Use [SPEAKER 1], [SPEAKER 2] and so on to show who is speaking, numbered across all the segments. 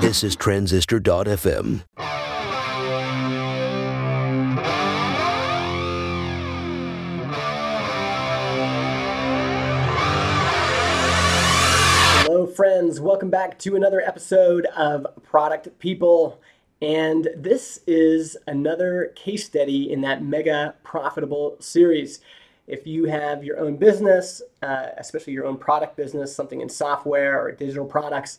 [SPEAKER 1] This is Transistor.fm.
[SPEAKER 2] Hello, friends. Welcome back to another episode of Product People. And this is another case study in that mega profitable series. If you have your own business, uh, especially your own product business, something in software or digital products,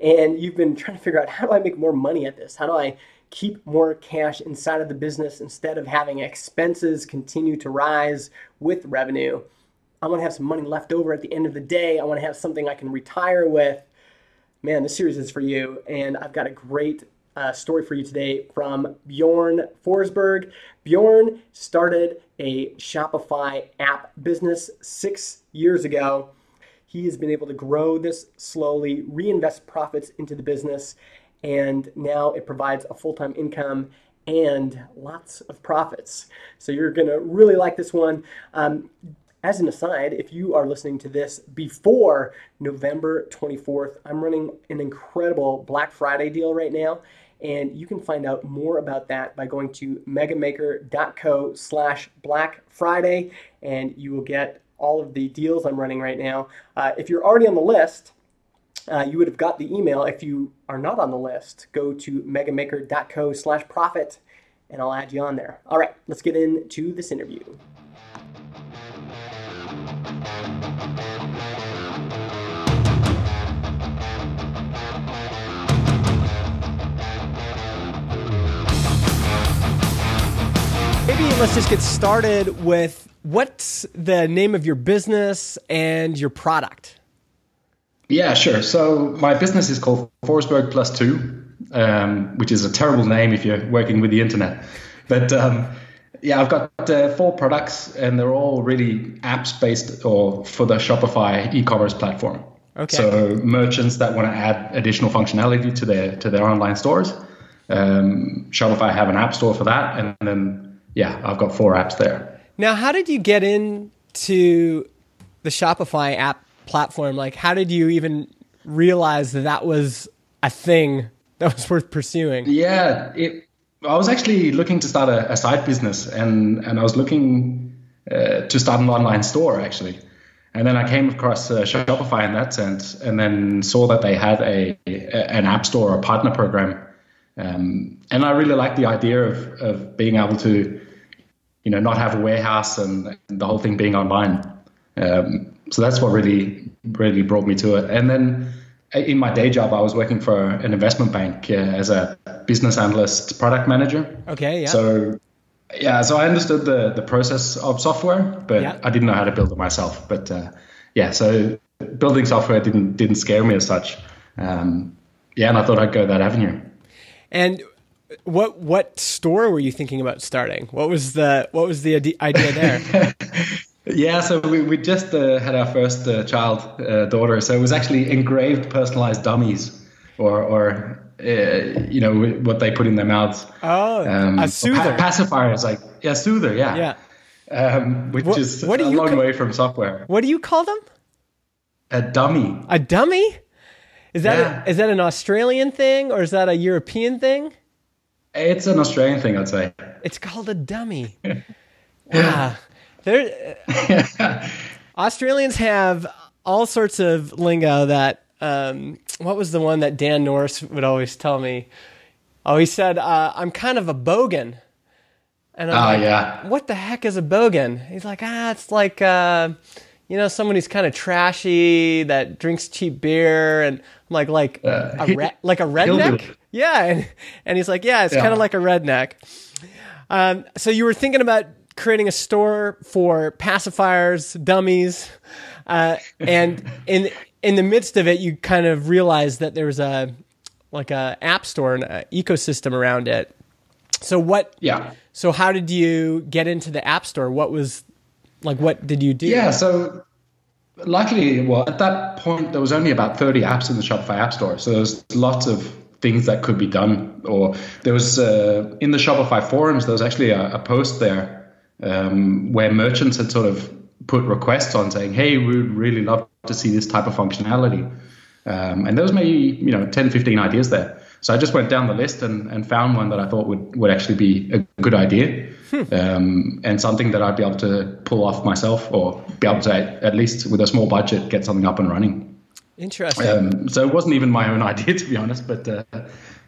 [SPEAKER 2] and you've been trying to figure out how do I make more money at this? How do I keep more cash inside of the business instead of having expenses continue to rise with revenue? I want to have some money left over at the end of the day. I want to have something I can retire with. Man, this series is for you. And I've got a great uh, story for you today from Bjorn Forsberg. Bjorn started a Shopify app business six years ago. He has been able to grow this slowly, reinvest profits into the business, and now it provides a full time income and lots of profits. So you're going to really like this one. Um, as an aside, if you are listening to this before November 24th, I'm running an incredible Black Friday deal right now. And you can find out more about that by going to megamaker.co slash Black Friday, and you will get all of the deals I'm running right now. Uh, if you're already on the list, uh, you would have got the email. If you are not on the list, go to megamaker.co slash profit, and I'll add you on there. All right, let's get into this interview. Maybe let's just get started with what's the name of your business and your product?
[SPEAKER 3] Yeah, sure. So my business is called Forsberg Plus Two, um, which is a terrible name if you're working with the internet. But um, yeah, I've got uh, four products, and they're all really apps based or for the Shopify e-commerce platform.
[SPEAKER 2] Okay.
[SPEAKER 3] So merchants that want to add additional functionality to their to their online stores, um, Shopify have an app store for that, and then yeah, I've got four apps there.
[SPEAKER 2] Now, how did you get into the Shopify app platform? Like, how did you even realize that that was a thing that was worth pursuing?
[SPEAKER 3] Yeah, it, I was actually looking to start a, a side business, and and I was looking uh, to start an online store actually. And then I came across uh, Shopify in that sense, and then saw that they had a, a an app store or partner program, um, and I really liked the idea of of being able to you know, not have a warehouse and, and the whole thing being online. Um, so that's what really, really brought me to it. And then in my day job, I was working for an investment bank uh, as a business analyst, product manager.
[SPEAKER 2] Okay, yeah.
[SPEAKER 3] So yeah, so I understood the the process of software, but
[SPEAKER 2] yeah.
[SPEAKER 3] I didn't know how to build it myself. But uh, yeah, so building software didn't didn't scare me as such. Um, yeah, and I thought I'd go that avenue.
[SPEAKER 2] And what what store were you thinking about starting? What was the what was the idea there?
[SPEAKER 3] yeah, so we, we just uh, had our first uh, child, uh, daughter. So it was actually engraved, personalized dummies, or or uh, you know what they put in their mouths.
[SPEAKER 2] Oh, um, a soother,
[SPEAKER 3] pa- pacifiers, like yeah, soother, yeah,
[SPEAKER 2] yeah.
[SPEAKER 3] Um, which what, is what a long ca- way from software.
[SPEAKER 2] What do you call them?
[SPEAKER 3] A dummy.
[SPEAKER 2] A dummy. Is that yeah. a, is that an Australian thing or is that a European thing?
[SPEAKER 3] It's an Australian thing, I'd say.
[SPEAKER 2] It's called a dummy. wow. There, uh, Australians have all sorts of lingo that. Um, what was the one that Dan Norris would always tell me? Oh, he said, uh, "I'm kind of a bogan."
[SPEAKER 3] And I'm oh, like, yeah.
[SPEAKER 2] What the heck is a bogan? He's like, ah, it's like, uh, you know, someone who's kind of trashy that drinks cheap beer, and I'm like, like uh, a re- like a redneck. Yeah, and, and he's like, yeah, it's yeah. kind of like a redneck. Um, so you were thinking about creating a store for pacifiers, dummies, uh, and in in the midst of it, you kind of realized that there was a like a app store and an ecosystem around it. So what?
[SPEAKER 3] Yeah.
[SPEAKER 2] So how did you get into the app store? What was like? What did you do?
[SPEAKER 3] Yeah. So luckily, well, at that point, there was only about thirty apps in the Shopify App Store. So there was lots of things that could be done. Or there was uh, in the Shopify forums, there was actually a, a post there um, where merchants had sort of put requests on saying, "Hey, we would really love to see this type of functionality." Um, and there was maybe you know 10, 15 ideas there. So I just went down the list and, and found one that I thought would, would actually be a good idea um, and something that I'd be able to pull off myself or be able to, at least with a small budget, get something up and running.
[SPEAKER 2] Interesting.
[SPEAKER 3] Um, so it wasn't even my own idea, to be honest. But uh,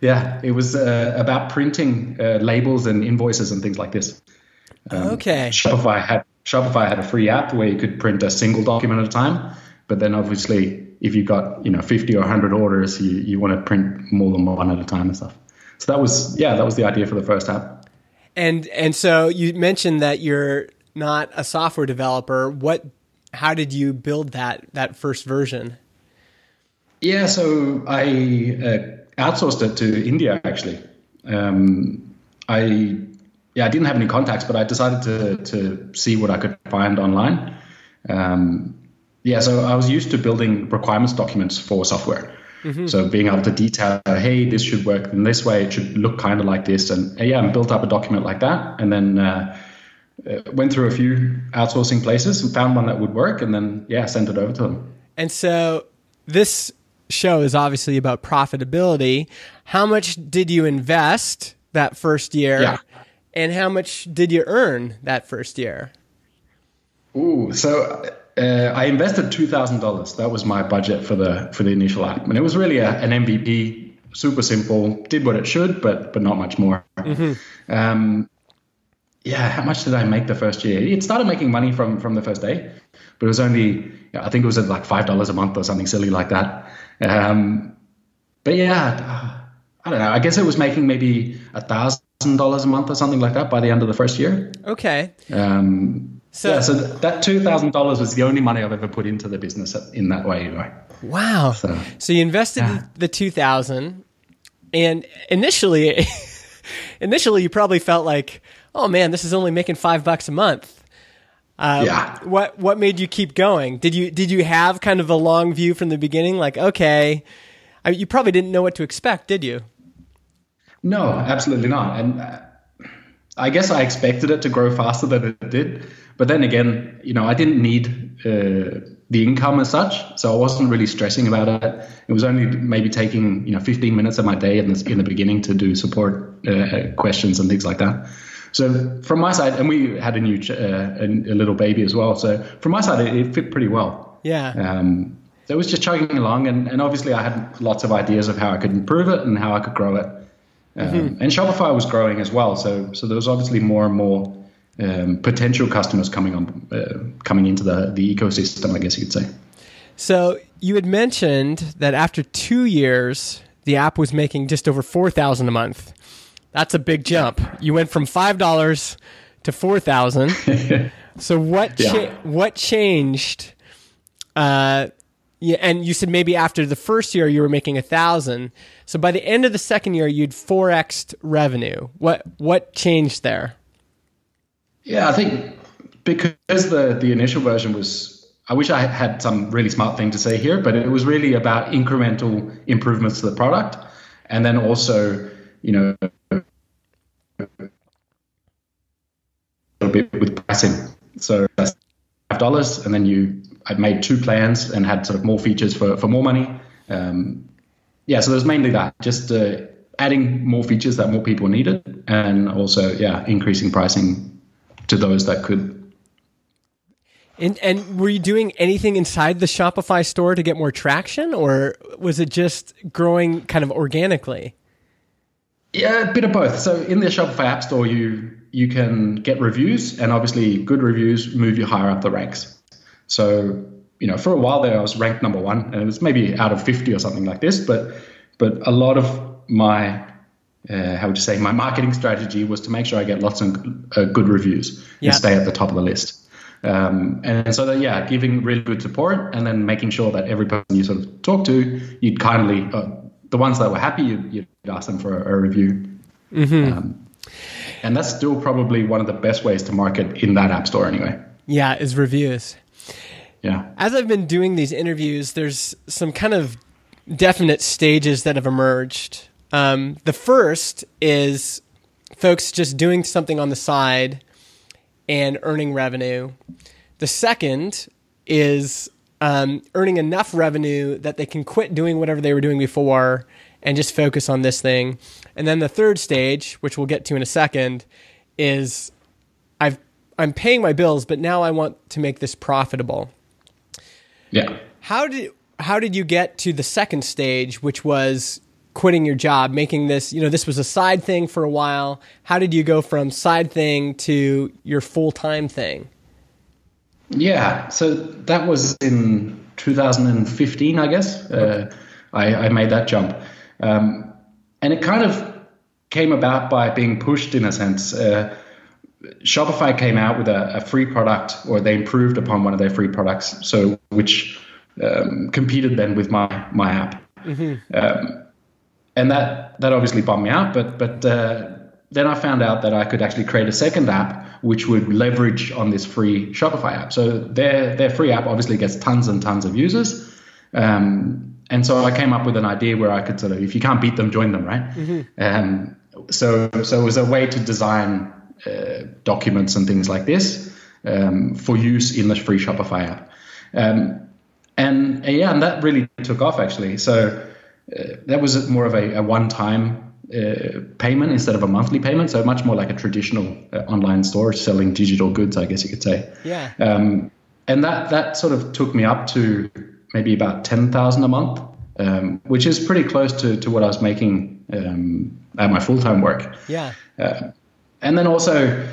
[SPEAKER 3] yeah, it was uh, about printing uh, labels and invoices and things like this.
[SPEAKER 2] Um, okay.
[SPEAKER 3] Shopify had Shopify had a free app where you could print a single document at a time, but then obviously if you've got you know 50 or 100 orders, you, you want to print more than one at a time and stuff. So that was yeah, that was the idea for the first app.
[SPEAKER 2] And and so you mentioned that you're not a software developer. What how did you build that that first version?
[SPEAKER 3] Yeah, so I uh, outsourced it to India actually. Um, I yeah, I didn't have any contacts, but I decided to to see what I could find online. Um, yeah, so I was used to building requirements documents for software. Mm-hmm. So being able to detail, hey, this should work in this way, it should look kind of like this, and yeah, and built up a document like that, and then uh, uh, went through a few outsourcing places and found one that would work, and then yeah, sent it over to them.
[SPEAKER 2] And so this show is obviously about profitability. How much did you invest that first year?
[SPEAKER 3] Yeah.
[SPEAKER 2] And how much did you earn that first year?
[SPEAKER 3] Ooh, so uh, I invested two thousand dollars. That was my budget for the for the initial app, and it was really a, an MVP, super simple, did what it should, but but not much more. Mm-hmm. Um, yeah, how much did I make the first year? It started making money from from the first day, but it was only I think it was at like five dollars a month or something silly like that. Um, but yeah, I don't know. I guess it was making maybe a thousand dollars a month or something like that by the end of the first year.
[SPEAKER 2] Okay.
[SPEAKER 3] Um, so, yeah, so that two thousand dollars was the only money I've ever put into the business in that way. Anyway.
[SPEAKER 2] Wow! So, so you invested yeah. the two thousand, and initially, initially you probably felt like, oh man, this is only making five bucks a month.
[SPEAKER 3] Uh, yeah.
[SPEAKER 2] What What made you keep going? Did you Did you have kind of a long view from the beginning? Like, okay, I you probably didn't know what to expect, did you?
[SPEAKER 3] No, absolutely not. And uh, I guess I expected it to grow faster than it did. But then again, you know, I didn't need uh, the income as such, so I wasn't really stressing about it. It was only maybe taking you know 15 minutes of my day in the, in the beginning to do support uh, questions and things like that. So from my side, and we had a new ch- uh, a, a, little baby as well. So from my side, it, it fit pretty well.
[SPEAKER 2] Yeah.
[SPEAKER 3] Um, so it was just chugging along, and, and obviously I had lots of ideas of how I could improve it and how I could grow it. Um, mm-hmm. And Shopify was growing as well, so so there was obviously more and more um, potential customers coming on uh, coming into the the ecosystem, I guess you could say.
[SPEAKER 2] So you had mentioned that after two years, the app was making just over four thousand a month. That's a big jump. You went from five dollars to four thousand. so what yeah. cha- what changed? Uh, yeah, and you said maybe after the first year you were making a thousand. So by the end of the second year, you'd four xed revenue. What what changed there?
[SPEAKER 3] Yeah, I think because the the initial version was. I wish I had some really smart thing to say here, but it was really about incremental improvements to the product, and then also, you know, a bit with pricing. So five dollars, and then you I made two plans and had sort of more features for, for more money. Um, yeah, so there's mainly that, just uh, adding more features that more people needed, and also yeah, increasing pricing to those that could.
[SPEAKER 2] And and were you doing anything inside the Shopify store to get more traction, or was it just growing kind of organically?
[SPEAKER 3] Yeah, a bit of both. So in the Shopify App Store, you you can get reviews, and obviously good reviews move you higher up the ranks. So, you know, for a while there, I was ranked number one, and it was maybe out of 50 or something like this. But, but a lot of my, uh, how would you say, my marketing strategy was to make sure I get lots of uh, good reviews yeah. and stay at the top of the list. Um, and so that, yeah, giving really good support and then making sure that every person you sort of talk to, you'd kindly, uh, the ones that were happy, you'd, you'd ask them for a, a review. Mm-hmm. Um, and that's still probably one of the best ways to market in that app store anyway.
[SPEAKER 2] Yeah, is reviews
[SPEAKER 3] yeah.
[SPEAKER 2] As I've been doing these interviews, there's some kind of definite stages that have emerged. Um, the first is folks just doing something on the side and earning revenue. The second is um, earning enough revenue that they can quit doing whatever they were doing before and just focus on this thing. And then the third stage, which we'll get to in a second, is I've I'm paying my bills, but now I want to make this profitable.
[SPEAKER 3] Yeah.
[SPEAKER 2] How did how did you get to the second stage, which was quitting your job, making this, you know, this was a side thing for a while. How did you go from side thing to your full-time thing?
[SPEAKER 3] Yeah, so that was in 2015, I guess. Uh, I, I, made that jump. Um, and it kind of came about by being pushed in a sense. Uh, Shopify came out with a, a, free product, or they improved upon one of their free products, so which um, competed then with my my app, mm-hmm. um, and that that obviously bummed me out. But but uh, then I found out that I could actually create a second app which would leverage on this free Shopify app. So their their free app obviously gets tons and tons of users. Um, and so I came up with an idea where I could sort of, if you can't beat them, join them, right? Mm-hmm. Um, so so it was a way to design uh, documents and things like this um, for use in the free Shopify app. Um, and uh, yeah, and that really took off actually. So uh, that was more of a, a one-time uh, payment instead of a monthly payment. So much more like a traditional uh, online store selling digital goods, I guess you could say.
[SPEAKER 2] Yeah.
[SPEAKER 3] Um, and that that sort of took me up to maybe about ten thousand a month, um, which is pretty close to, to what I was making um, at my full time work.
[SPEAKER 2] Yeah.
[SPEAKER 3] Uh, and then also,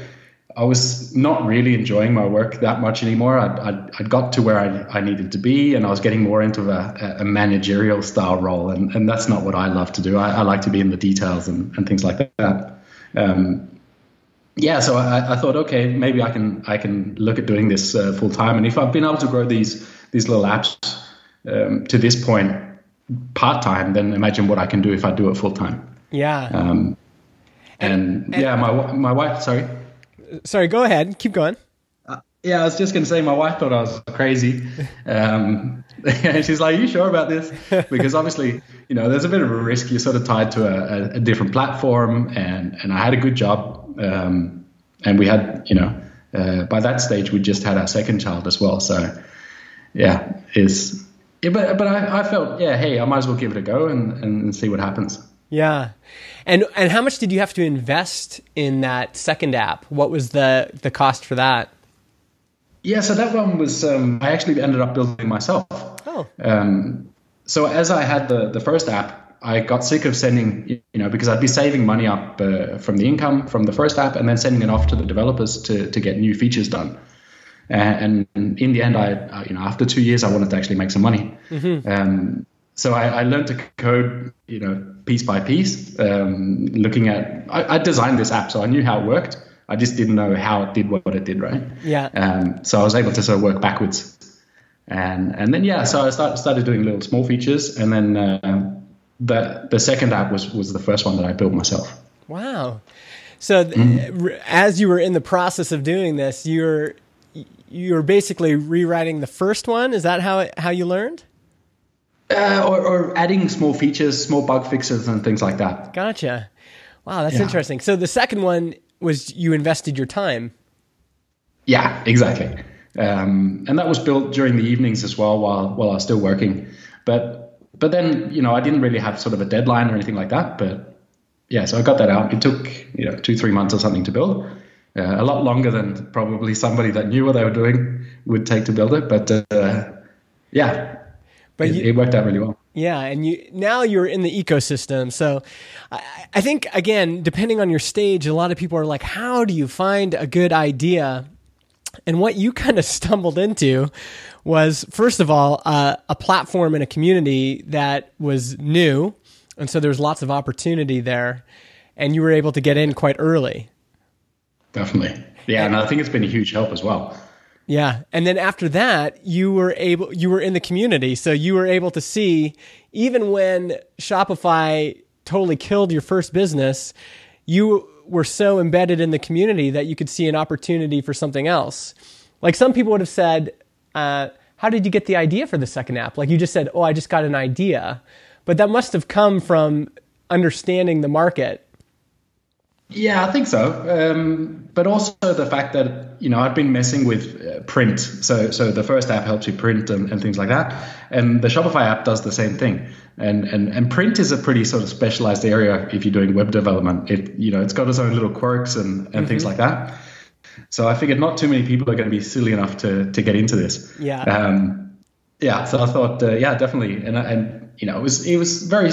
[SPEAKER 3] I was not really enjoying my work that much anymore. I'd, I'd, I'd got to where I, I, needed to be, and I was getting more into a, a, managerial style role, and, and that's not what I love to do. I, I like to be in the details and, and things like that. Um, yeah, so I, I, thought, okay, maybe I can I can look at doing this uh, full time, and if I've been able to grow these these little apps um, to this point part time, then imagine what I can do if I do it full time.
[SPEAKER 2] Yeah.
[SPEAKER 3] Um, and, and, yeah, my my wife. Sorry.
[SPEAKER 2] Sorry. Go ahead. Keep going.
[SPEAKER 3] Uh, yeah, I was just going to say my wife thought I was crazy. Um, she's like, "Are you sure about this?" Because obviously, you know, there's a bit of a risk. You're sort of tied to a, a, a different platform, and and I had a good job, um, and we had, you know, uh, by that stage we just had our second child as well. So, yeah, is yeah, but but I, I felt yeah, hey, I might as well give it a go and, and see what happens.
[SPEAKER 2] Yeah. And and how much did you have to invest in that second app? What was the the cost for that?
[SPEAKER 3] Yeah, so that one was um, I actually ended up building myself.
[SPEAKER 2] Oh.
[SPEAKER 3] Um, so as I had the the first app, I got sick of sending you know because I'd be saving money up uh, from the income from the first app and then sending it off to the developers to to get new features done. And, and in the end, I, you know, after two years, I wanted to actually make some money. Mm-hmm. Um, so I, I, learned to code, you know, piece by piece, um, looking at. I, I, designed this app, so I knew how it worked. I just didn't know how it did what it did, right?
[SPEAKER 2] Yeah.
[SPEAKER 3] Um, so I was able to sort of work backwards, and and then yeah, so I started started doing little small features, and then uh, the the second app was was the first one that I built myself.
[SPEAKER 2] Wow. So th- mm-hmm. as you were in the process of doing this, you're you're basically rewriting the first one. Is that how it, how you learned?
[SPEAKER 3] Uh, or, or, adding small features, small bug fixes, and things like that.
[SPEAKER 2] Gotcha. Wow, that's yeah. interesting. So the second one was you invested your time.
[SPEAKER 3] Yeah, exactly. Um, and that was built during the evenings as well, while while I was still working. But but then you know I didn't really have sort of a deadline or anything like that. But yeah, so I got that out. It took you know two three months or something to build uh, a lot longer than probably somebody that knew what they were doing would take to build it. But uh, yeah, but it, you, it, worked out really well.
[SPEAKER 2] Yeah, and you now you're in the ecosystem. So I, I think again, depending on your stage, a lot of people are like, "How do you find a good idea?" And what you kind of stumbled into was, first of all, uh, a platform and a community that was new, and so there's lots of opportunity there, and you were able to get in quite early.
[SPEAKER 3] Definitely. Yeah, and, I think it's been a huge help as well.
[SPEAKER 2] Yeah. And then after that, you were able you were in the community, so you were able to see even when Shopify totally killed your first business, you were so embedded in the community that you could see an opportunity for something else. Like some people would have said, uh, how did you get the idea for the second app? Like you just said, oh, I just got an idea. But that must have come from understanding the market
[SPEAKER 3] yeah, I think so. Um, but also the fact that you know, I'd been messing with uh, print. So, so the first app helps you print and, and things like that, and the Shopify app does the same thing. And, and and print is a pretty sort of specialized area if you're doing web development. It you know it's got its own little quirks and, and mm-hmm. things like that. So I figured not too many people are going to be silly enough to to get into this.
[SPEAKER 2] Yeah.
[SPEAKER 3] Um, yeah. So I thought, uh, yeah, definitely. And and you know, it was it was very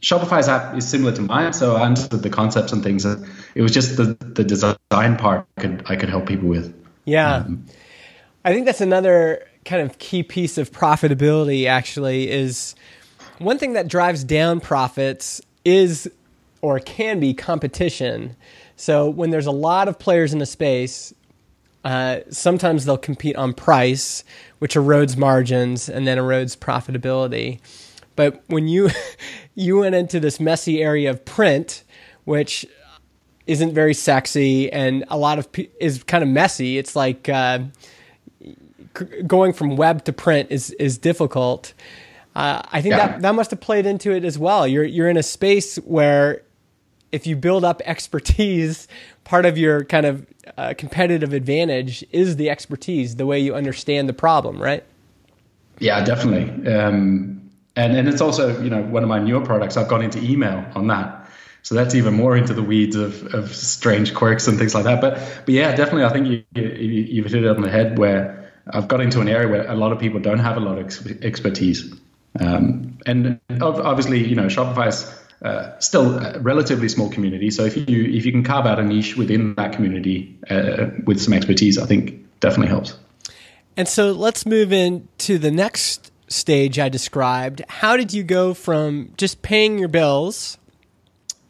[SPEAKER 3] Shopify's app is similar to mine, so I understood the concepts and things. It was just the the design part I could I could help people with.
[SPEAKER 2] Yeah, um, I think that's another kind of key piece of profitability. Actually, is one thing that drives down profits is or can be competition. So when there's a lot of players in the space, uh, sometimes they'll compete on price, which erodes margins and then erodes profitability. But when you you went into this messy area of print, which isn't very sexy and a lot of is kind of messy. It's like uh, going from web to print is is difficult. Uh, I think yeah. that that must have played into it as well. You're you're in a space where if you build up expertise, part of your kind of uh, competitive advantage is the expertise, the way you understand the problem, right?
[SPEAKER 3] Yeah, definitely. Um, and and it's also you know one of my newer products. I've gone into email on that, so that's even more into the weeds of, of strange quirks and things like that. But but yeah, definitely, I think you, you you've hit it on the head where I've got into an area where a lot of people don't have a lot of expertise, um, and obviously you know Shopify's. Uh, still a relatively small community, so if you if you can carve out a niche within that community uh, with some expertise, I think definitely helps.
[SPEAKER 2] And so let's move into the next stage I described, how did you go from just paying your bills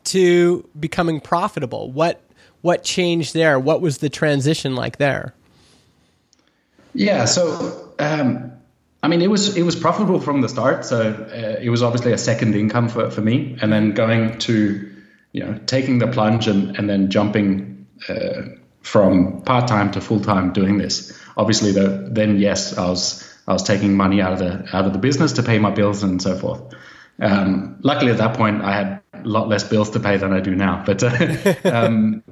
[SPEAKER 2] to becoming profitable? What what changed there? What was the transition like there?
[SPEAKER 3] Yeah, so um, I mean, it was it was profitable from the start. So uh, it was obviously a second income for, for me, and then going to you know taking the plunge and and then jumping uh, from part time to full time doing this. Obviously, the, then yes, I was I was taking money out of the out of the business to pay my bills and so forth. Um, luckily, at that point, I had a lot less bills to pay than I do now. But uh, um,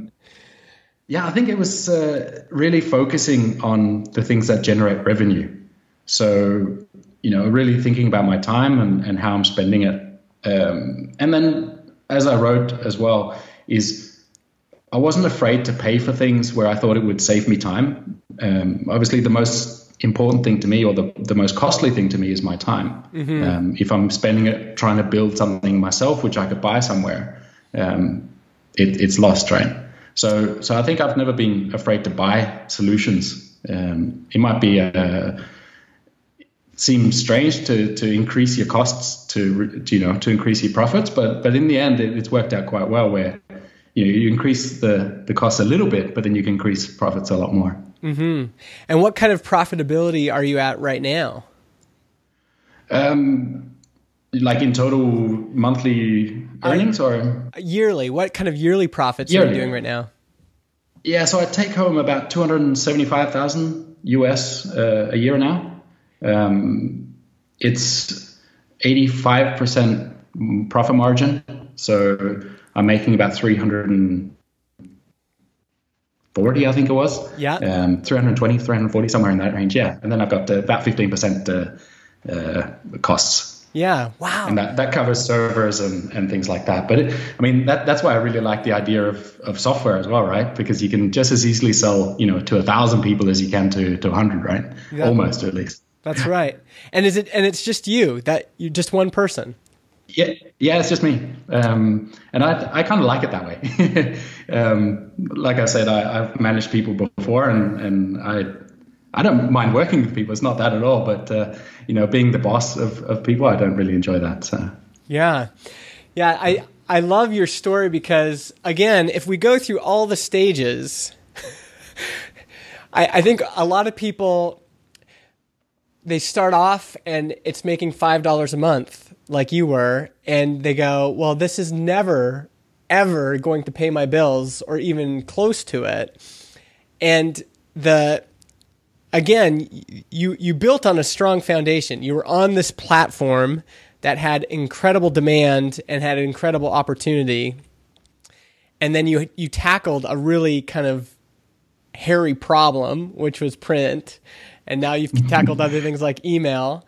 [SPEAKER 3] yeah, I think it was uh, really focusing on the things that generate revenue. So you know, really thinking about my time and, and how I'm spending it. Um, and then, as I wrote as well, is I wasn't afraid to pay for things where I thought it would save me time. Um, obviously, the most important thing to me or the, the most costly thing to me is my time. Mm-hmm. Um, if I'm spending it trying to build something myself, which I could buy somewhere, um, it, it's lost, right? So, so I think I've never been afraid to buy solutions. Um, it might be a, uh, seem strange to, to increase your costs to, to, you know to increase your profits, but but in the end, it, it's worked out quite well. Where you know you increase the the cost a little bit, but then you can increase profits a lot more.
[SPEAKER 2] Mm-hmm. And what kind of profitability are you at right now?
[SPEAKER 3] Um, like in total monthly earnings or
[SPEAKER 2] yearly? What kind of yearly profits yearly. are you doing right now?
[SPEAKER 3] Yeah, so I take home about two hundred seventy-five thousand US uh, a year now. Um, it's eighty-five percent profit margin, so I'm making about three hundred and 40, I think it was.
[SPEAKER 2] Yeah.
[SPEAKER 3] Um, 320, 340, somewhere in that range. Yeah. And then I've got about 15% uh, uh, costs.
[SPEAKER 2] Yeah. Wow.
[SPEAKER 3] And that, that covers servers and, and things like that. But it, I mean, that, that's why I really like the idea of, of software as well, right? Because you can just as easily sell, you know, to a thousand people as you can to, to a hundred, right? Almost at least.
[SPEAKER 2] That's right. And is it, and it's just you that you just one person.
[SPEAKER 3] Yeah, yeah, it's just me, um, and I I kind of like it that way. um, like I said, I, have managed people before, and and I I don't mind working with people. It's not that at all. But uh, you know, being the boss of, of people, I don't really enjoy that. So.
[SPEAKER 2] Yeah, yeah, I I love your story because again, if we go through all the stages, I, I think a lot of people they start off and it's making five dollars a month like you were, and they go, well, this is never, ever going to pay my bills or even close to it. And the, again, you, you built on a strong foundation. You were on this platform that had incredible demand and had incredible opportunity. And then you, you tackled a really kind of hairy problem, which was print, and now you've tackled other things like email.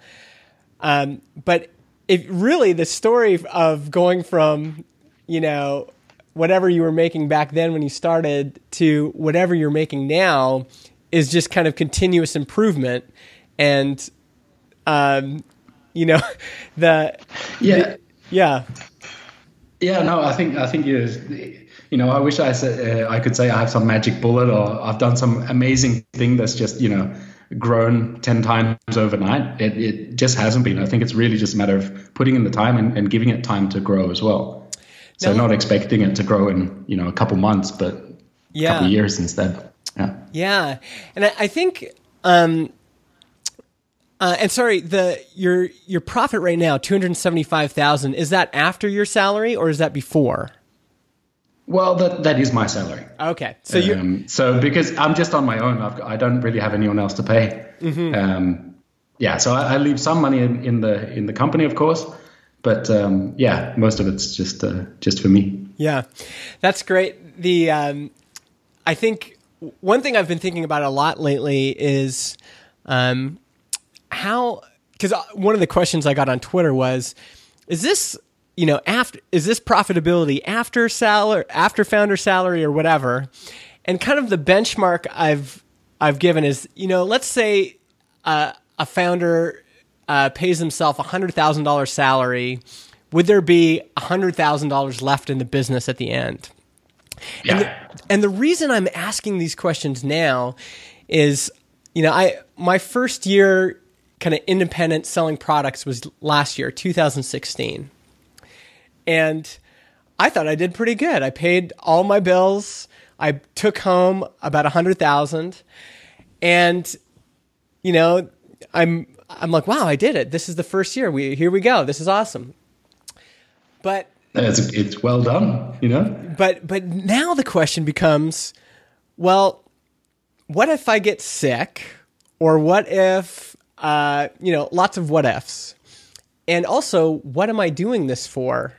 [SPEAKER 2] Um, but it really the story of going from you know whatever you were making back then when you started to whatever you're making now is just kind of continuous improvement and um, you know the
[SPEAKER 3] yeah.
[SPEAKER 2] the, yeah.
[SPEAKER 3] Yeah no i think i think you you know i wish i said uh, i could say i have some magic bullet or i've done some amazing thing that's just you know grown 10 times overnight it, it just hasn't been i think it's really just a matter of putting in the time and, and giving it time to grow as well so now, not expecting it to grow in you know a couple months but yeah. a couple years instead yeah
[SPEAKER 2] yeah and i, I think um uh, and sorry, the your your profit right now two hundred seventy five thousand. Is that after your salary or is that before?
[SPEAKER 3] Well, that that is my salary.
[SPEAKER 2] Okay, so
[SPEAKER 3] you um, so because I'm just on my own, I've, I do not really have anyone else to pay. Mm-hmm. Um, yeah, so I, I, leave some money in, in, the in the company, of course, but um, yeah, most of it's just uh, just for me.
[SPEAKER 2] Yeah, that's great. The um, I think one thing I've been thinking about a lot lately is um, how because uh, one of the questions I got on Twitter was, is this you know after is this profitability after salary after founder salary or whatever, and kind of the benchmark I've I've given is you know let's say uh, a founder uh, pays himself a hundred thousand dollars salary, would there be a hundred thousand dollars left in the business at the end?
[SPEAKER 3] Yeah.
[SPEAKER 2] And the, and the reason I'm asking these questions now is, you know, I my first year kind of independent selling products was last year, 2016. And I thought I did pretty good. I paid all my bills. I took home about a hundred thousand, and you know, I'm I'm like, wow, I did it. This is the first year. We here we go. This is awesome. But
[SPEAKER 3] it's, it's well done, you know.
[SPEAKER 2] But but now the question becomes, well, what if I get sick, or what if uh, you know, lots of what ifs. And also, what am I doing this for?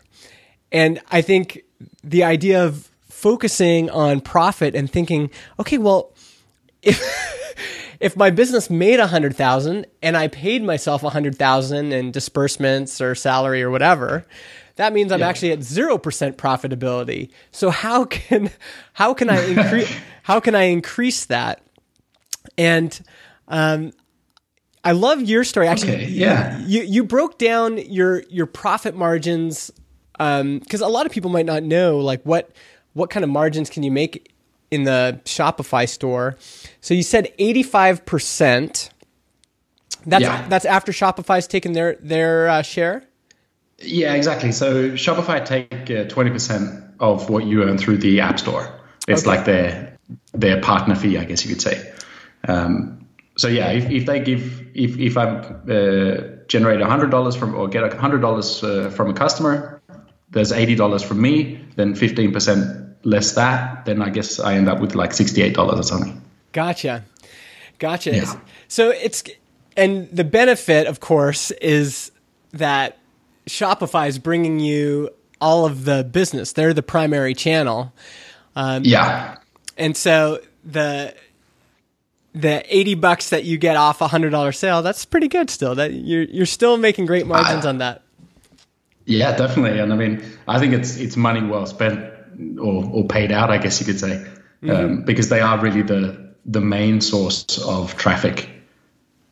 [SPEAKER 2] And I think the idea of focusing on profit and thinking, okay, well, if if my business made a hundred thousand and I paid myself a hundred thousand in disbursements or salary or whatever, that means I'm yeah. actually at zero percent profitability. So how can how can I increase how can I increase that? And um, I love your story. Actually,
[SPEAKER 3] okay, yeah.
[SPEAKER 2] You you broke down your your profit margins because um, a lot of people might not know like what what kind of margins can you make in the Shopify store. So you said eighty five percent. That's yeah. that's after Shopify's taken their their uh, share.
[SPEAKER 3] Yeah, exactly. So Shopify take uh, twenty uh, percent of what you earn through the App Store. It's okay. like their their partner fee, I guess you could say. Um, so yeah, if, if they give if if I uh, generate hundred dollars from or get hundred dollars uh, from a customer, there's eighty dollars from me, then fifteen percent less that, then I guess I end up with like sixty eight dollars or something.
[SPEAKER 2] Gotcha, gotcha. Yeah. So it's and the benefit, of course, is that Shopify is bringing you all of the business. They're the primary channel.
[SPEAKER 3] Um, yeah.
[SPEAKER 2] And so the the 80 bucks that you get off a hundred dollar sale, that's pretty good still. That you're you're still making great margins on that.
[SPEAKER 3] Yeah, definitely. And I mean, I think it's it's money well spent or or paid out, I guess you could say, mm-hmm. um, because they are really the the main source of traffic.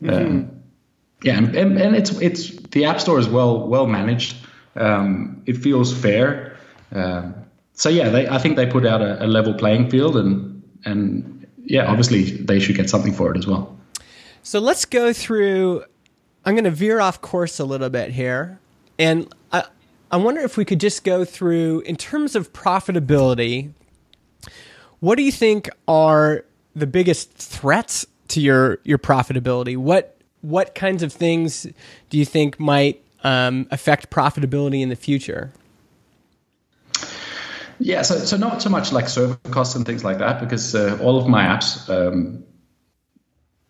[SPEAKER 3] Mm-hmm. Um, yeah, and, and, it's it's the app store is well well managed. Um, it feels fair. Um, so yeah, they I think they put out a, a level playing field and and yeah, obviously they should get something for it as well.
[SPEAKER 2] So let's go through. I'm going to veer off course a little bit here, and I, I wonder if we could just go through in terms of profitability. What do you think are the biggest threats to your your profitability? What what kinds of things do you think might um, affect profitability in the future?
[SPEAKER 3] Yeah, so so not so much like server costs and things like that because uh, all of my apps um,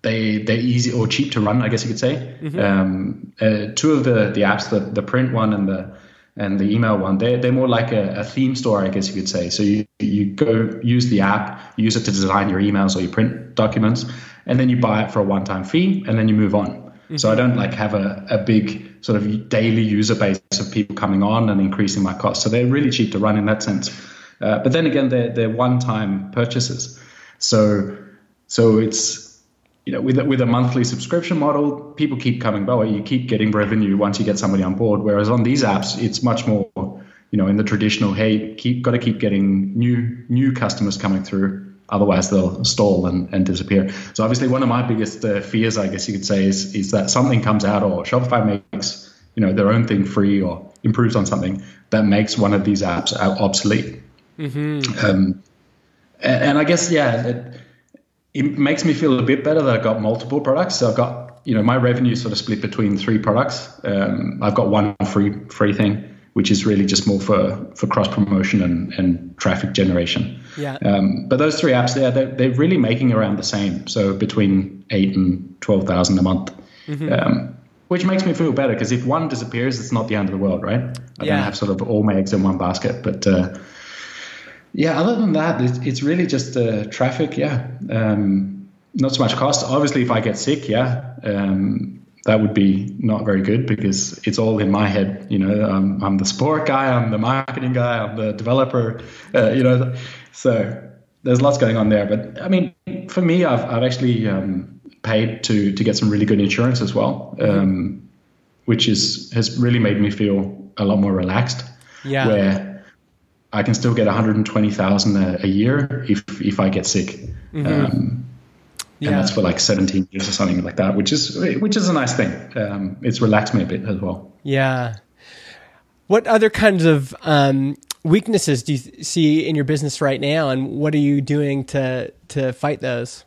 [SPEAKER 3] they they're easy or cheap to run, I guess you could say. Mm-hmm. Um, uh, two of the the apps, the the print one and the and the email one, they're, they're more like a, a, theme store, I guess you could say. So you, you go use the app, use it to design your emails or your print documents, and then you buy it for a one time fee, and then you move on. Mm-hmm. So I don't like have a, a big sort of daily user base of people coming on and increasing my costs. So they're really cheap to run in that sense. Uh, but then again, they're, they're one time purchases. So, so it's, you know, with a, with a monthly subscription model, people keep coming by. You keep getting revenue once you get somebody on board. Whereas on these apps, it's much more, you know, in the traditional, hey, keep got to keep getting new new customers coming through. Otherwise, they'll stall and, and disappear. So obviously, one of my biggest uh, fears, I guess you could say, is is that something comes out or Shopify makes you know their own thing free or improves on something that makes one of these apps obsolete. Mm-hmm. Um, and, and, I guess yeah. It, it makes me feel a bit better that I've got multiple products. So I've got, you know, my revenue sort of split between three products. Um, I've got one free free thing, which is really just more for, for cross promotion and, and traffic generation.
[SPEAKER 2] Yeah.
[SPEAKER 3] Um, but those three apps there, they're, they're really making around the same. So between eight and 12,000 a month. Mm-hmm. Um, which makes me feel better because if one disappears, it's not the end of the world, right? I yeah. don't have sort of all my eggs in one basket. But uh, yeah, other than that, it's, it's really just uh, traffic. Yeah, um, not so much cost. Obviously, if I get sick, yeah, um, that would be not very good because it's all in my head. You know, I'm, I'm the sport guy, I'm the marketing guy, I'm the developer. Uh, you know, so there's lots going on there. But I mean, for me, I've I've actually um, paid to to get some really good insurance as well, um, which is has really made me feel a lot more relaxed.
[SPEAKER 2] Yeah.
[SPEAKER 3] Where I can still get 120,000 a, year if if I get sick. Mm-hmm. Um, yeah. And that's for like 17 years or something like that, which is which is a nice thing. Um, it's relaxed me a bit as well.
[SPEAKER 2] Yeah. What other kinds of um, weaknesses do you see in your business right now, and what are you doing to to fight those?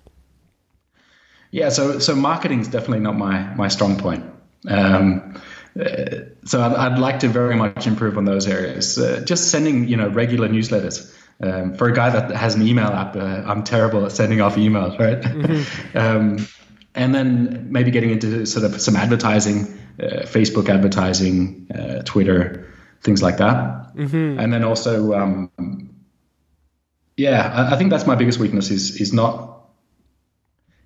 [SPEAKER 3] Yeah, so so marketing is definitely not my my strong point. Um, uh, so I'd, I'd, like to very much improve on those areas. Uh, just sending, you know, regular newsletters. Um, for a guy that has an email app, uh, I'm terrible at sending off emails, right? Mm-hmm. um, and then maybe getting into sort of some advertising, uh, Facebook advertising, uh, Twitter, things like that. Mm-hmm. And then also, um, yeah, I, I, think that's my biggest weakness is is not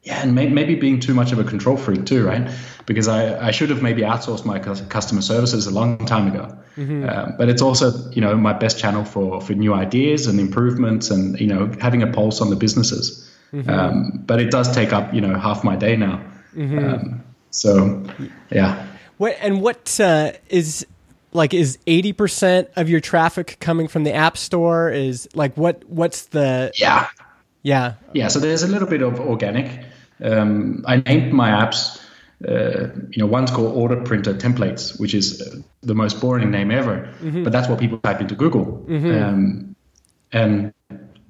[SPEAKER 3] yeah, and may, maybe being too much of a control freak too, right? Because I, I should have maybe outsourced my customer services a long time ago. Mm-hmm. Um, but it's also, you know, my best channel for, for new ideas and improvements and, you know, having a pulse on the businesses. Mm-hmm. Um, but it does take up, you know, half my day now. Mm-hmm. Um, so, yeah.
[SPEAKER 2] What and what uh, is like is 80% of your traffic coming from the app store is like what what's the
[SPEAKER 3] yeah
[SPEAKER 2] yeah
[SPEAKER 3] yeah so there's a little bit of organic um, I named my apps. Uh, you know, one's called Order Printer Templates, which is uh, the most boring name ever, mm-hmm. but that's what people type into Google. Mm-hmm. Um, and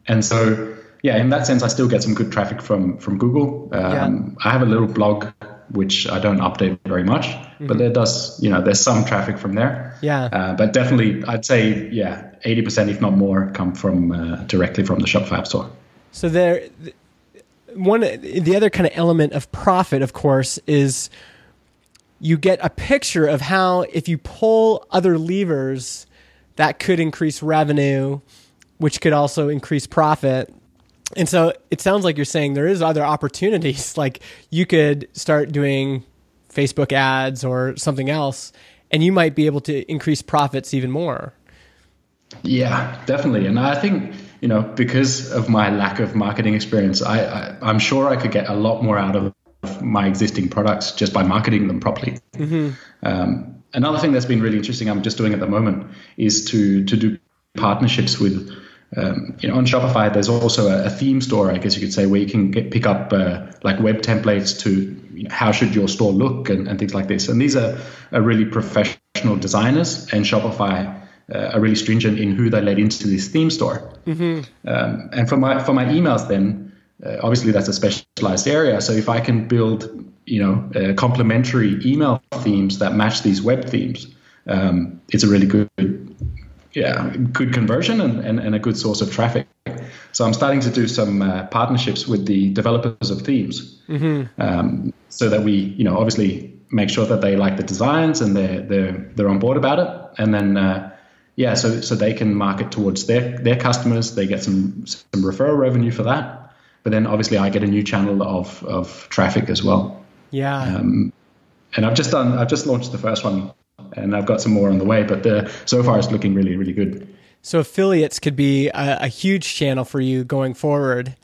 [SPEAKER 3] and so yeah, in that sense, I still get some good traffic from from Google. Um, yeah. I have a little blog which I don't update very much, mm-hmm. but there does you know there's some traffic from there.
[SPEAKER 2] Yeah.
[SPEAKER 3] Uh, but definitely, I'd say yeah, eighty percent, if not more, come from uh, directly from the Shopify App Store.
[SPEAKER 2] So there one the other kind of element of profit, of course, is you get a picture of how if you pull other levers, that could increase revenue, which could also increase profit. And so it sounds like you're saying there is other opportunities. Like you could start doing Facebook ads or something else, and you might be able to increase profits even more.
[SPEAKER 3] Yeah, definitely. And I think you know, because of my lack of marketing experience, I, I am sure I could get a lot more out of my existing products just by marketing them properly. Mm-hmm. Um, another thing that's been really interesting, I'm just doing at the moment, is to to do partnerships with. Um, you know, on Shopify, there's also a, a, theme store, I guess you could say, where you can get, pick up uh, like web templates to you know, how should your store look and, and, things like this. And these are, are really professional designers, and Shopify uh, are really stringent in who they let into this theme store. Mm-hmm. Um, and for my for my emails, then uh, obviously that's a specialized area. So if I can build, you know, uh, complementary email themes that match these web themes, um, it's a really good, yeah, good conversion and, and, and, a good source of traffic. So I'm starting to do some uh, partnerships with the developers of themes, mm-hmm. um, so that we, you know, obviously make sure that they like the designs and they're they're they're on board about it, and then uh, yeah, so so they can market towards their their customers. They get some some referral revenue for that, but then obviously I get a new channel of of traffic as well.
[SPEAKER 2] Yeah.
[SPEAKER 3] Um, and I've just done I've just launched the first one, and I've got some more on the way. But the, so far it's looking really really good.
[SPEAKER 2] So affiliates could be a, a huge channel for you going forward.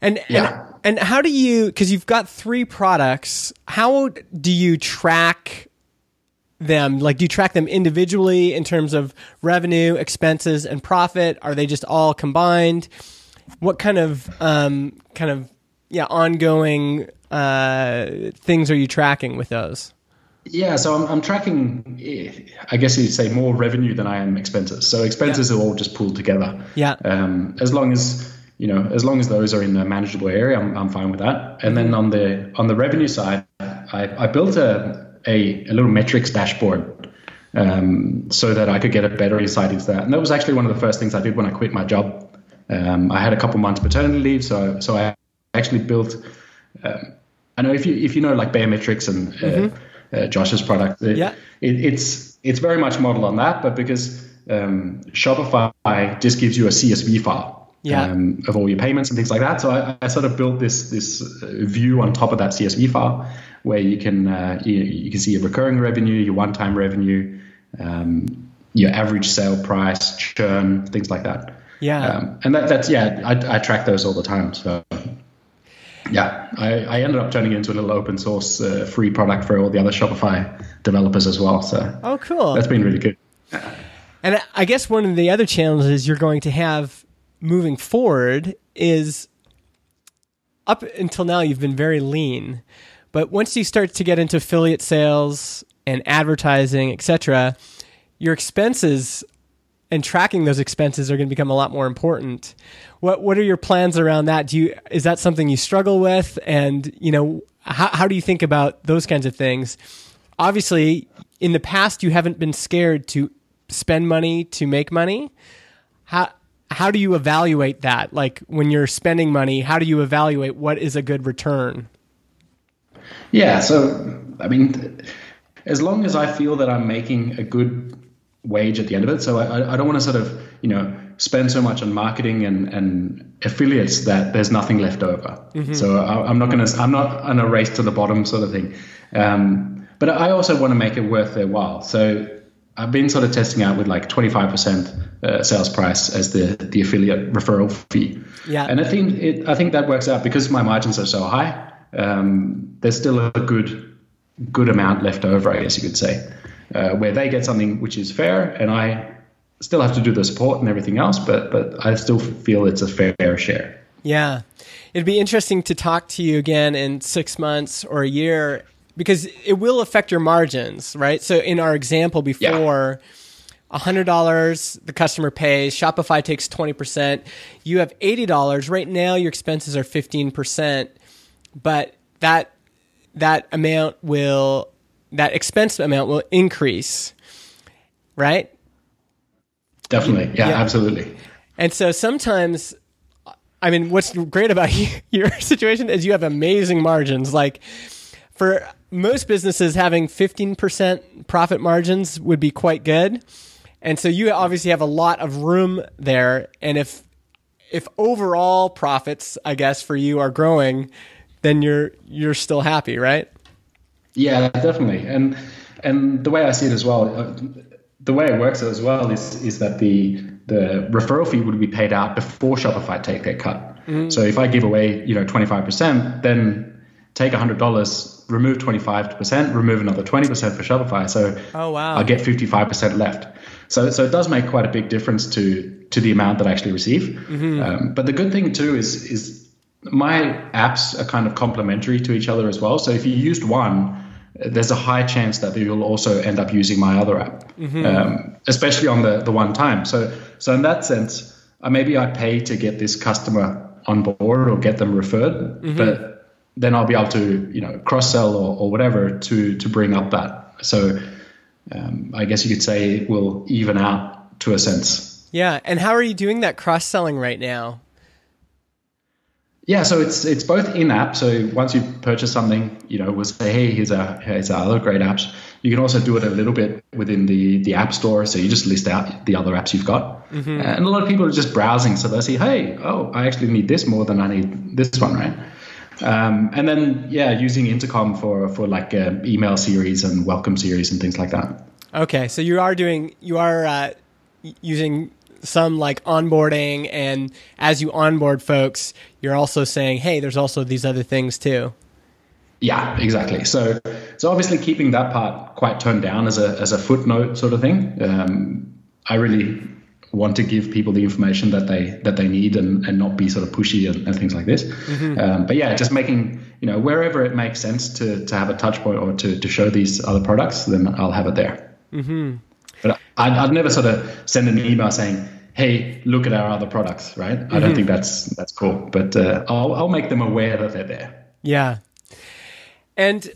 [SPEAKER 2] And
[SPEAKER 3] Yeah.
[SPEAKER 2] and, and how do you because you've got three products, how do you track them? Like do you track them individually in terms of revenue, expenses, and profit? Are they just all combined? What kind of um, kind of yeah, ongoing uh, things are you tracking with those?
[SPEAKER 3] Yeah, so I'm, I'm tracking, I guess you'd say more revenue than I am expenses. So expenses are all just pooled together.
[SPEAKER 2] Yeah.
[SPEAKER 3] Um, as long as you know, as long as those are in a manageable area, I'm, I'm fine with that. And then on the on the revenue side, I, I built a, a a little metrics dashboard um, so that I could get a better insight into that. And that was actually one of the first things I did when I quit my job. Um, I had a couple months paternity leave, so so I actually built. Um, I know if you if you know like Baremetrics and uh, uh, Josh's product, it,
[SPEAKER 2] Yeah.
[SPEAKER 3] it, it's it's very much modeled on that, but because um, Shopify just gives you a CSV file
[SPEAKER 2] Yeah.
[SPEAKER 3] um, of all your payments and things like that. So I, I sort of built this this view on top of that CSV file where you can uh, you, you can see your recurring revenue, your one time revenue, um, your average sale price, churn, things like that.
[SPEAKER 2] Yeah.
[SPEAKER 3] Um, and that, that's yeah, I, I track those all the time. So yeah, I, I ended up turning it into a little open source uh, free product for all the other Shopify developers as well. So
[SPEAKER 2] oh, cool.
[SPEAKER 3] that's been really good.
[SPEAKER 2] And I guess one of the other challenges you're going to have moving forward is up until now you've been very lean, but once you start to get into affiliate sales and advertising, etc., your expenses and tracking those expenses are going to become a lot more important. What what are your plans around that? Do you is that something you struggle with? And you know how how do you think about those kinds of things? Obviously, in the past, you haven't been scared to spend money to make money. How how do you evaluate that? Like when you're spending money, how do you evaluate what is a good return?
[SPEAKER 3] Yeah, so I mean, as long as I feel that I'm making a good wage at the end of it, so I, I don't want to sort of you know spend so much on marketing and, and affiliates that there's nothing left over. So I, I'm not going to I'm not on a race to the bottom sort of thing. Um, but I also want to make it worth their while. So I've been sort of testing out with like 25% uh, sales price as the the affiliate referral fee.
[SPEAKER 2] Yeah.
[SPEAKER 3] And I think it I think that works out because my margins are so high. Um, there's still a good good amount left over, I guess you could say, uh, where they get something which is fair, and I still have to do the support and everything else, but but I still feel it's a fair share.
[SPEAKER 2] Yeah. It'd be interesting to talk to you again in six months or a year because it will affect your margins, right? So in our example before, $100 the customer pays, Shopify takes 20%, you have $80. Right now your expenses are 15%, but that that amount will that expense amount will increase, right?
[SPEAKER 3] Definitely, yeah,
[SPEAKER 2] Yeah.
[SPEAKER 3] absolutely.
[SPEAKER 2] And so sometimes, I mean, what's great about your situation is you have amazing margins. Like for most businesses, having 15% profit margins would be quite good. And so you obviously have a lot of room there. And if, if overall profits, I guess, for you are growing, then you're, you're still happy, right?
[SPEAKER 3] Yeah, definitely. And and the way I see it as well, uh, the way it works as well is is that the the referral fee would be paid out before Shopify take their cut. So if I give away, you know, twenty five percent, then take hundred dollars, remove twenty five percent, remove another twenty percent for Shopify. So
[SPEAKER 2] Oh, wow.
[SPEAKER 3] I get fifty five percent left. So so it does make quite a big difference to to the amount that I actually receive. Um, but the good thing too is is my apps are kind of complementary to each other as well. So if you used one, there's a high chance that you'll also end up using my other app, um, especially on the the one time. So so in that sense, uh, maybe I pay to get this customer on board or get them referred, but then I'll be able to you know cross sell or, or whatever to to bring up that. So um, I guess you could say it will even out to a sense.
[SPEAKER 2] Yeah. And how are you doing that cross selling right now?
[SPEAKER 3] Yeah, so it's it's both in app. So once you purchase something, you know, we'll say, hey, here's our here's our other great apps. You can also do it a little bit within the the app store. So you just list out the other apps you've got, mm-hmm. and a lot of people are just browsing. So they see, hey, oh, I actually need this more than I need this one, right? Um, and then yeah, using Intercom for for like uh, email series and welcome series and things like that.
[SPEAKER 2] Okay, so you are doing you are uh, using some like onboarding and as you onboard folks you're also saying hey there's also these other things too
[SPEAKER 3] yeah exactly so so obviously keeping that part quite toned down as a as a footnote sort of thing um, i really want to give people the information that they that they need and, and not be sort of pushy and, and things like this mm-hmm. um, but yeah just making you know wherever it makes sense to to have a touch point or to to show these other products then i'll have it there mm-hmm. I'd, I'd, never sort of send an email saying, "Hey, look at our other products." Right? Mm-hmm. I don't mm-hmm. think that's that's cool. But uh, I'll I'll make them aware that they're there.
[SPEAKER 2] Yeah. And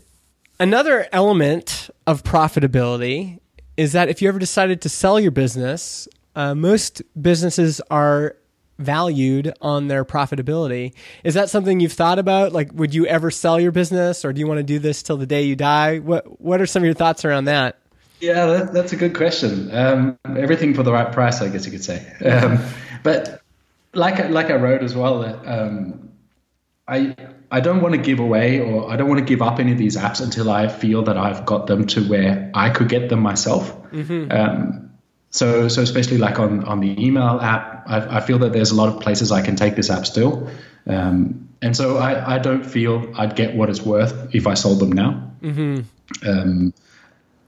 [SPEAKER 2] another element of profitability is that if you ever decided to sell your business, uh, most businesses are valued on their profitability. Is that something you've thought about? Like, would you ever sell your business, or do you want to do this till the day you die? What What are some of your thoughts around that?
[SPEAKER 3] Yeah, that, that's a good question. Um, everything for the right price, I guess you could say. Um, but like like I wrote as well, um, I I don't want to give away or I don't want to give up any of these apps until I feel that I've got them to where I could get them myself. Mm-hmm. Um, so so especially like on on the email app, I, I, feel that there's a lot of places I can take this app still. Um, and so I, I don't feel I'd get what it's worth if I sold them now. Mm-hmm.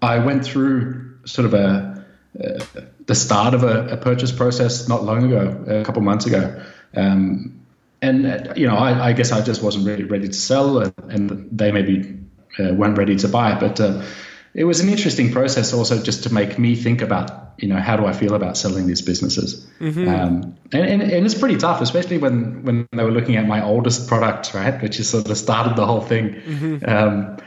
[SPEAKER 3] I went through sort of a, uh, the start of a, a, purchase process not long ago, a couple months ago. Um, and, uh, you know, I, I, guess I just wasn't really ready to sell, and, and they maybe uh, weren't ready to buy. But uh, it was an interesting process also just to make me think about, you know, how do I feel about selling these businesses? Mm-hmm. Um, and, and, and, it's pretty tough, especially when, when they were looking at my oldest product, right, which is sort of started the whole thing. Mm-hmm. Um,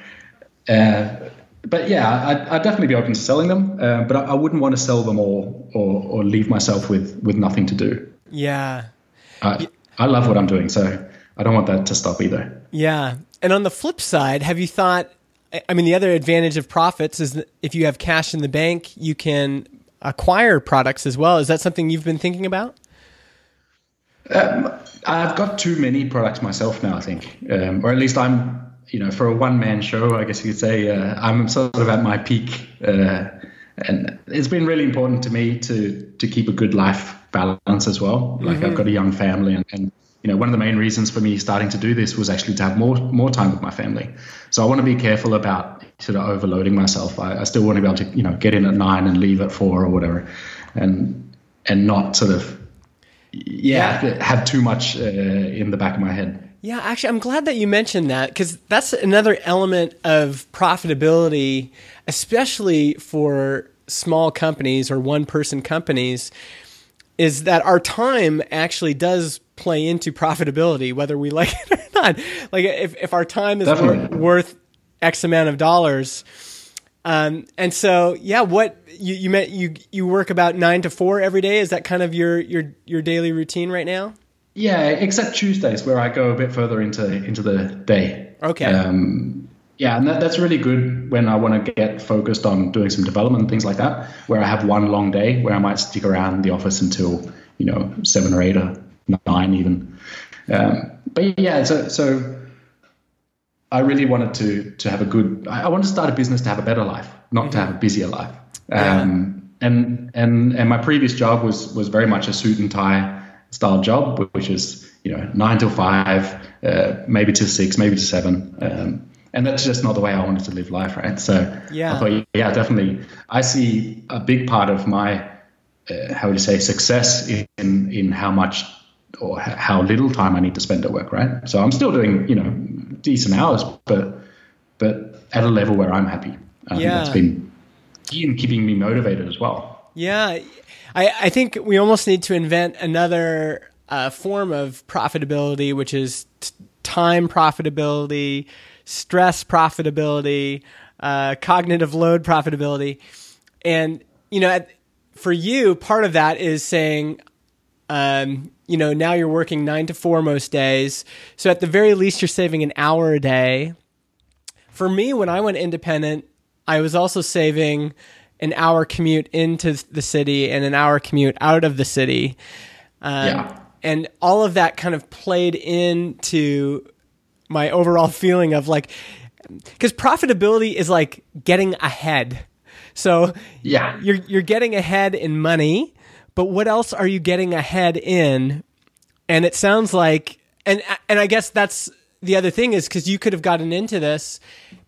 [SPEAKER 3] uh, but yeah, I'd, I'd, definitely be open to selling them, uh, but I, I, wouldn't want to sell them all or, or leave myself with, with nothing to do.
[SPEAKER 2] Yeah.
[SPEAKER 3] I, I love what I'm doing, so I don't want that to stop either.
[SPEAKER 2] Yeah. And on the flip side, have you thought? I mean, the other advantage of profits is that if you have cash in the bank, you can acquire products as well. Is that something you've been thinking about?
[SPEAKER 3] Um, I've got too many products myself now, I think, um, or at least I'm you know, for a one man show, I guess you could say, uh, I'm sort of at my peak. Uh, and it's been really important to me to to keep a good life balance as well. Like mm-hmm. I've got a young family, and, and, you know, one of the main reasons for me starting to do this was actually to have more more time with my family. So I want to be careful about sort of overloading myself. I, I still want to be able to, you know, get in at nine and leave at four or whatever, and and not sort of yeah, yeah. have too much uh, in the back of my head.
[SPEAKER 2] Yeah, actually, I'm glad that you mentioned that because that's another element of profitability, especially for small companies or one person companies, is that our time actually does play into profitability, whether we like it or not. Like, if, if our time is worth, worth X amount of dollars, um, and so, yeah, what you you meant you you work about nine to four every day? Is that kind of your your your daily routine right now?
[SPEAKER 3] Yeah, except Tuesdays where I go a bit further into into the day.
[SPEAKER 2] Okay.
[SPEAKER 3] Um, yeah, and that, that's really good when I want to get focused on doing some development and things like that. Where I have one long day where I might stick around the office until you know seven or eight or nine even. Um, but yeah, so so I really wanted to to have a good. I wanted to start a business to have a better life, not mm-hmm. to have a busier life. Um, yeah. And and and my previous job was was very much a suit and tie style job, which is you know nine to five, uh, maybe to six, maybe to seven. Um, and that's just not the way I wanted to live life, right? So
[SPEAKER 2] yeah,
[SPEAKER 3] I thought, yeah, definitely. I see a big part of my, uh, how would you say, success in in how much or how little time I need to spend at work, right? So I'm still doing, you know, decent hours, but but at a level where I'm happy. Um, yeah, that's been key in keeping me motivated as well.
[SPEAKER 2] Yeah, I, I think we almost need to invent another uh, form of profitability, which is t- time profitability, stress profitability, uh, cognitive load profitability. And, you know, for you, part of that is saying, um, you know, now you're working nine to four most days. So at the very least, you're saving an hour a day. For me, when I went independent, I was also saving an hour commute into the city and an hour commute out of the city. Um, yeah. And all of that kind of played into my overall feeling of like, because profitability is like getting ahead. So
[SPEAKER 3] yeah,
[SPEAKER 2] you're you're getting ahead in money, but what else are you getting ahead in? And it sounds like, and and I guess that's the other thing is because you could have gotten into this,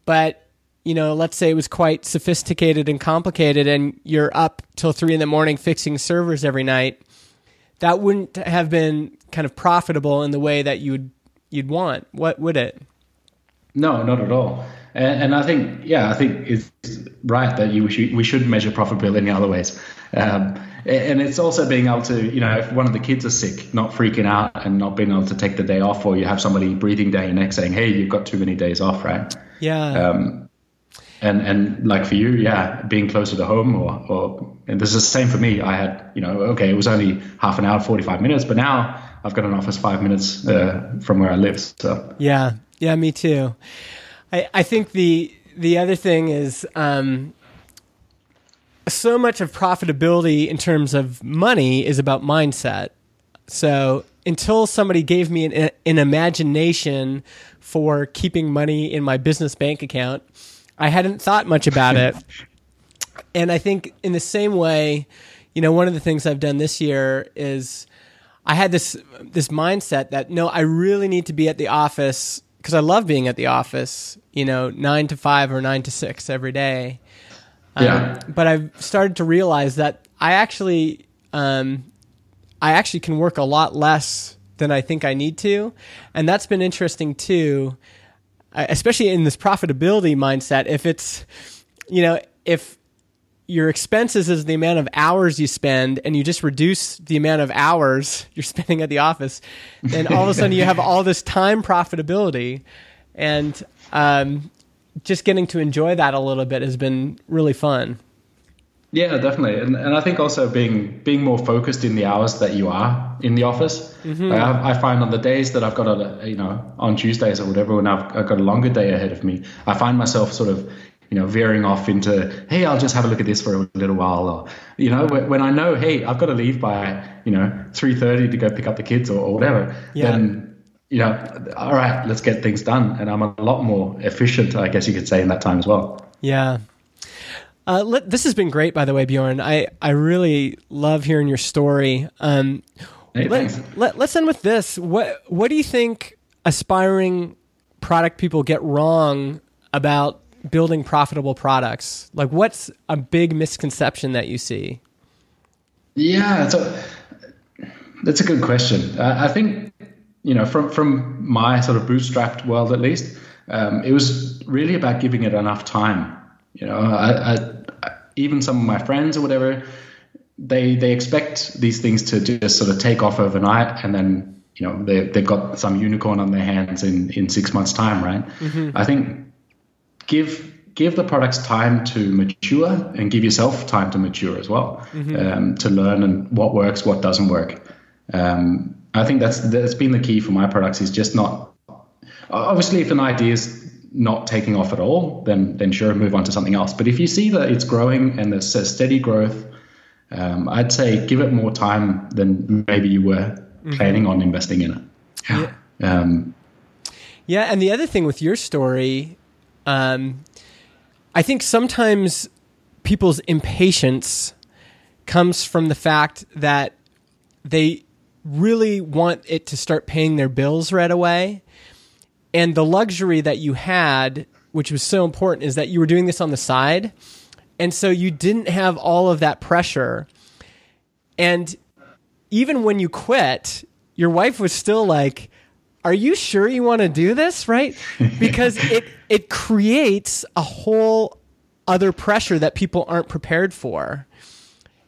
[SPEAKER 2] but you know, let's say it was quite sophisticated and complicated, and you're up till three in the morning fixing servers every night. That wouldn't have been kind of profitable in the way that you'd you'd want. What would it?
[SPEAKER 3] No, not at all. And, and I think, yeah, I think it's right that you should, we should measure profitability in other ways. Um, and it's also being able to, you know, if one of the kids are sick, not freaking out and not being able to take the day off, or you have somebody breathing down your neck saying, "Hey, you've got too many days off," right?
[SPEAKER 2] Yeah.
[SPEAKER 3] Um, and and like for you, yeah, being closer to home, or or and this is the same for me. I had, you know, okay, it was only half an hour, forty five minutes, but now I've got an office five minutes uh, from where I live. So
[SPEAKER 2] yeah, yeah, me too. I I think the the other thing is. Um, so much of profitability in terms of money is about mindset. So until somebody gave me an, an, imagination for keeping money in my business bank account, I hadn't thought much about it. and I think in the same way, you know, one of the things I've done this year is I had this this mindset that no, I really need to be at the office because I love being at the office, you know, 9 to 5 or 9 to 6 every day.
[SPEAKER 3] Yeah.
[SPEAKER 2] Um, but I've started to realize that I actually, um, I actually can work a lot less than I think I need to, and that's been interesting too, especially in this profitability mindset. If it's, you know, if your expenses is the amount of hours you spend and you just reduce the amount of hours you're spending at the office then all of a sudden you have all this time profitability and um, just getting to enjoy that a little bit has been really fun.
[SPEAKER 3] Yeah, definitely, and and I think also being being more focused in the hours that you are in the office. Mm-hmm. I, I, find on the days that I've got a you know on Tuesdays or whatever, when I've, I've got a longer day ahead of me, I find myself sort of you know veering off into hey, I'll just have a look at this for a little while, or you know when I know hey, I've got to leave by you know three thirty to go pick up the kids or, or whatever, yeah. then you know, all right, let's get things done. And I'm a lot more efficient, I guess you could say, in that time as well.
[SPEAKER 2] Yeah. Uh, let, this has been great, by the way, Bjorn. I, I really love hearing your story. Um,
[SPEAKER 3] hey,
[SPEAKER 2] let, let, let's end with this. What, what do you think aspiring product people get wrong about building profitable products? Like, what's a big misconception that you see?
[SPEAKER 3] Yeah, so that's a good question. Uh, I think you know, from from my sort of bootstrapped world at least, um, it was really about giving it enough time. You know, I, I, even some of my friends or whatever, they they expect these things to just sort of take off overnight, and then you know they they've got some unicorn on their hands in in six months' time, right? Mm-hmm. I think give give the products time to mature and give yourself time to mature as well mm-hmm. um, to learn and what works what doesn't work um, I think that's that's been the key for my products is just not obviously if an idea is not taking off at all, then then sure move on to something else. But if you see that it's growing and there's a steady growth, um, I'd say give it more time than maybe you were mm-hmm. planning on investing in it.
[SPEAKER 2] Yeah. Um, yeah, and the other thing with your story, um, I think sometimes people's impatience comes from the fact that they really want it to start paying their bills right away. And the luxury that you had, which was so important, is that you were doing this on the side. And so you didn't have all of that pressure. And even when you quit, your wife was still like, are you sure you want to do this right because it it creates a whole other pressure that people aren't prepared for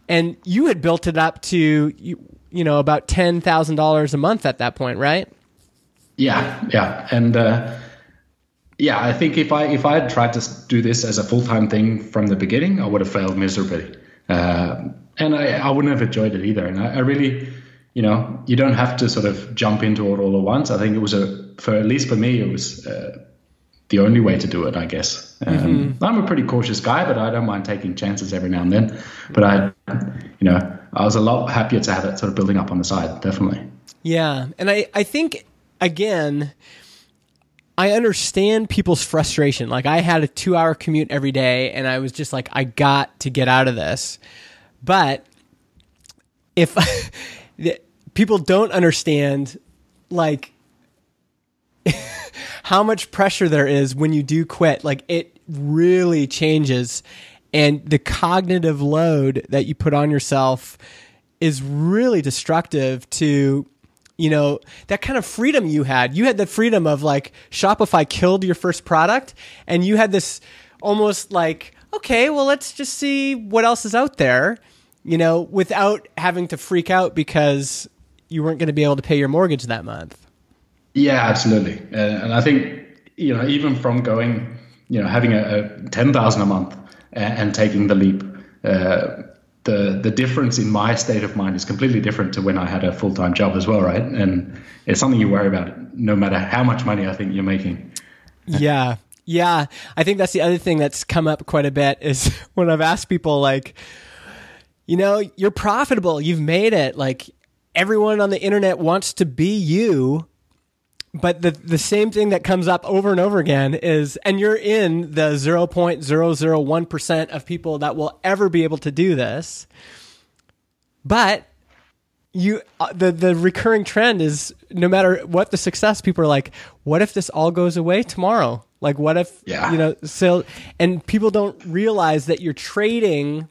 [SPEAKER 2] and you had built it up to you you know about ten thousand dollars a month at that point, right?
[SPEAKER 3] Yeah, yeah, and uh, yeah, I think if I if I had tried to do this as a full time thing from the beginning, I would have failed miserably, uh, and I, I wouldn't have enjoyed it either. And I, I really, you know, you don't have to sort of jump into it all at once. I think it was a, for at least for me, it was uh, the only way to do it, I guess. Um, mm-hmm. I'm a pretty cautious guy, but I don't mind taking chances every now and then. But I, you know, I was a lot happier to have it sort of building up on the side, definitely.
[SPEAKER 2] Yeah. And I, I think, again, I understand people's frustration. Like I had a two hour commute every day and I was just like, I got to get out of this. But if people don't understand like how much pressure there is when you do quit. Like it really changes and the cognitive load that you put on yourself is really destructive to you know that kind of freedom you had you had the freedom of like shopify killed your first product and you had this almost like okay well let's just see what else is out there you know without having to freak out because you weren't going to be able to pay your mortgage that month.
[SPEAKER 3] Yeah, absolutely. Uh, and I think you know even from going, you know, having a, a ten thousand a month and, and, taking the leap, uh, the the difference in my state of mind is completely different to when I had a full time job as well, right? And it's something you worry about no matter how much money I think you're making.
[SPEAKER 2] Yeah. Yeah, I think that's the other thing that's come up quite a bit is when I've asked people like, you know, you're profitable, you've made it. Like, everyone on the internet wants to be you but the the same thing that comes up over and over again is and you're in the 0.001% of people that will ever be able to do this. But you uh, the the recurring trend is no matter what the success people are like what if this all goes away tomorrow? Like what if yeah. you know so and people don't realize that you're trading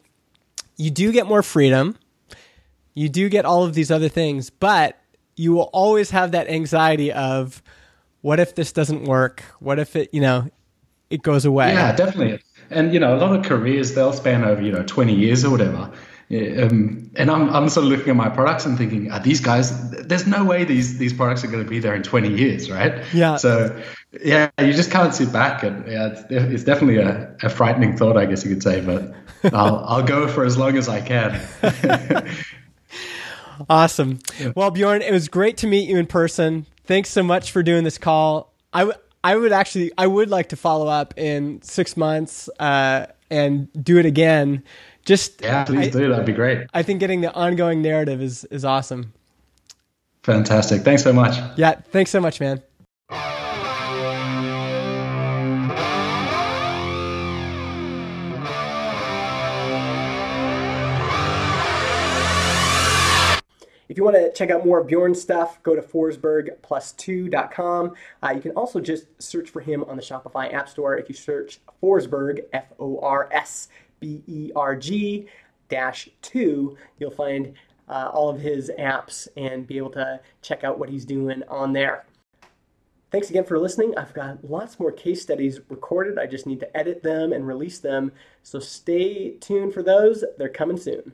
[SPEAKER 2] you do get more freedom. You do get all of these other things, but you will always have that anxiety of what if this doesn't work? What if it, you know, it goes away?
[SPEAKER 3] Yeah, definitely. And you know, a lot of careers they'll span over you know 20 years or whatever. Um, and I'm, I'm sort of looking at my products and thinking, are these guys? There's no way these these products are going to be there in 20 years, right?
[SPEAKER 2] Yeah.
[SPEAKER 3] So yeah, you just can't sit back, and yeah, it's, it's definitely a, a frightening thought, I guess you could say. But I'll I'll go for as long as I can.
[SPEAKER 2] Awesome. Well, Bjorn, it was great to meet you in person. Thanks so much for doing this call. I, w- I would actually, I would like to follow up in six months uh, and do it again. Just
[SPEAKER 3] yeah, please I, do. That'd be great.
[SPEAKER 2] I think getting the ongoing narrative is is awesome.
[SPEAKER 3] Fantastic. Thanks so much.
[SPEAKER 2] Yeah. Thanks so much, man. If you want to check out more of Bjorn's stuff, go to forsbergplus2.com. Uh, you can also just search for him on the Shopify App Store. If you search Forsberg, F O R S B E R G dash 2, you'll find uh, all of his apps and be able to check out what he's doing on there. Thanks again for listening. I've got lots more case studies recorded. I just need to edit them and release them. So stay tuned for those. They're coming soon.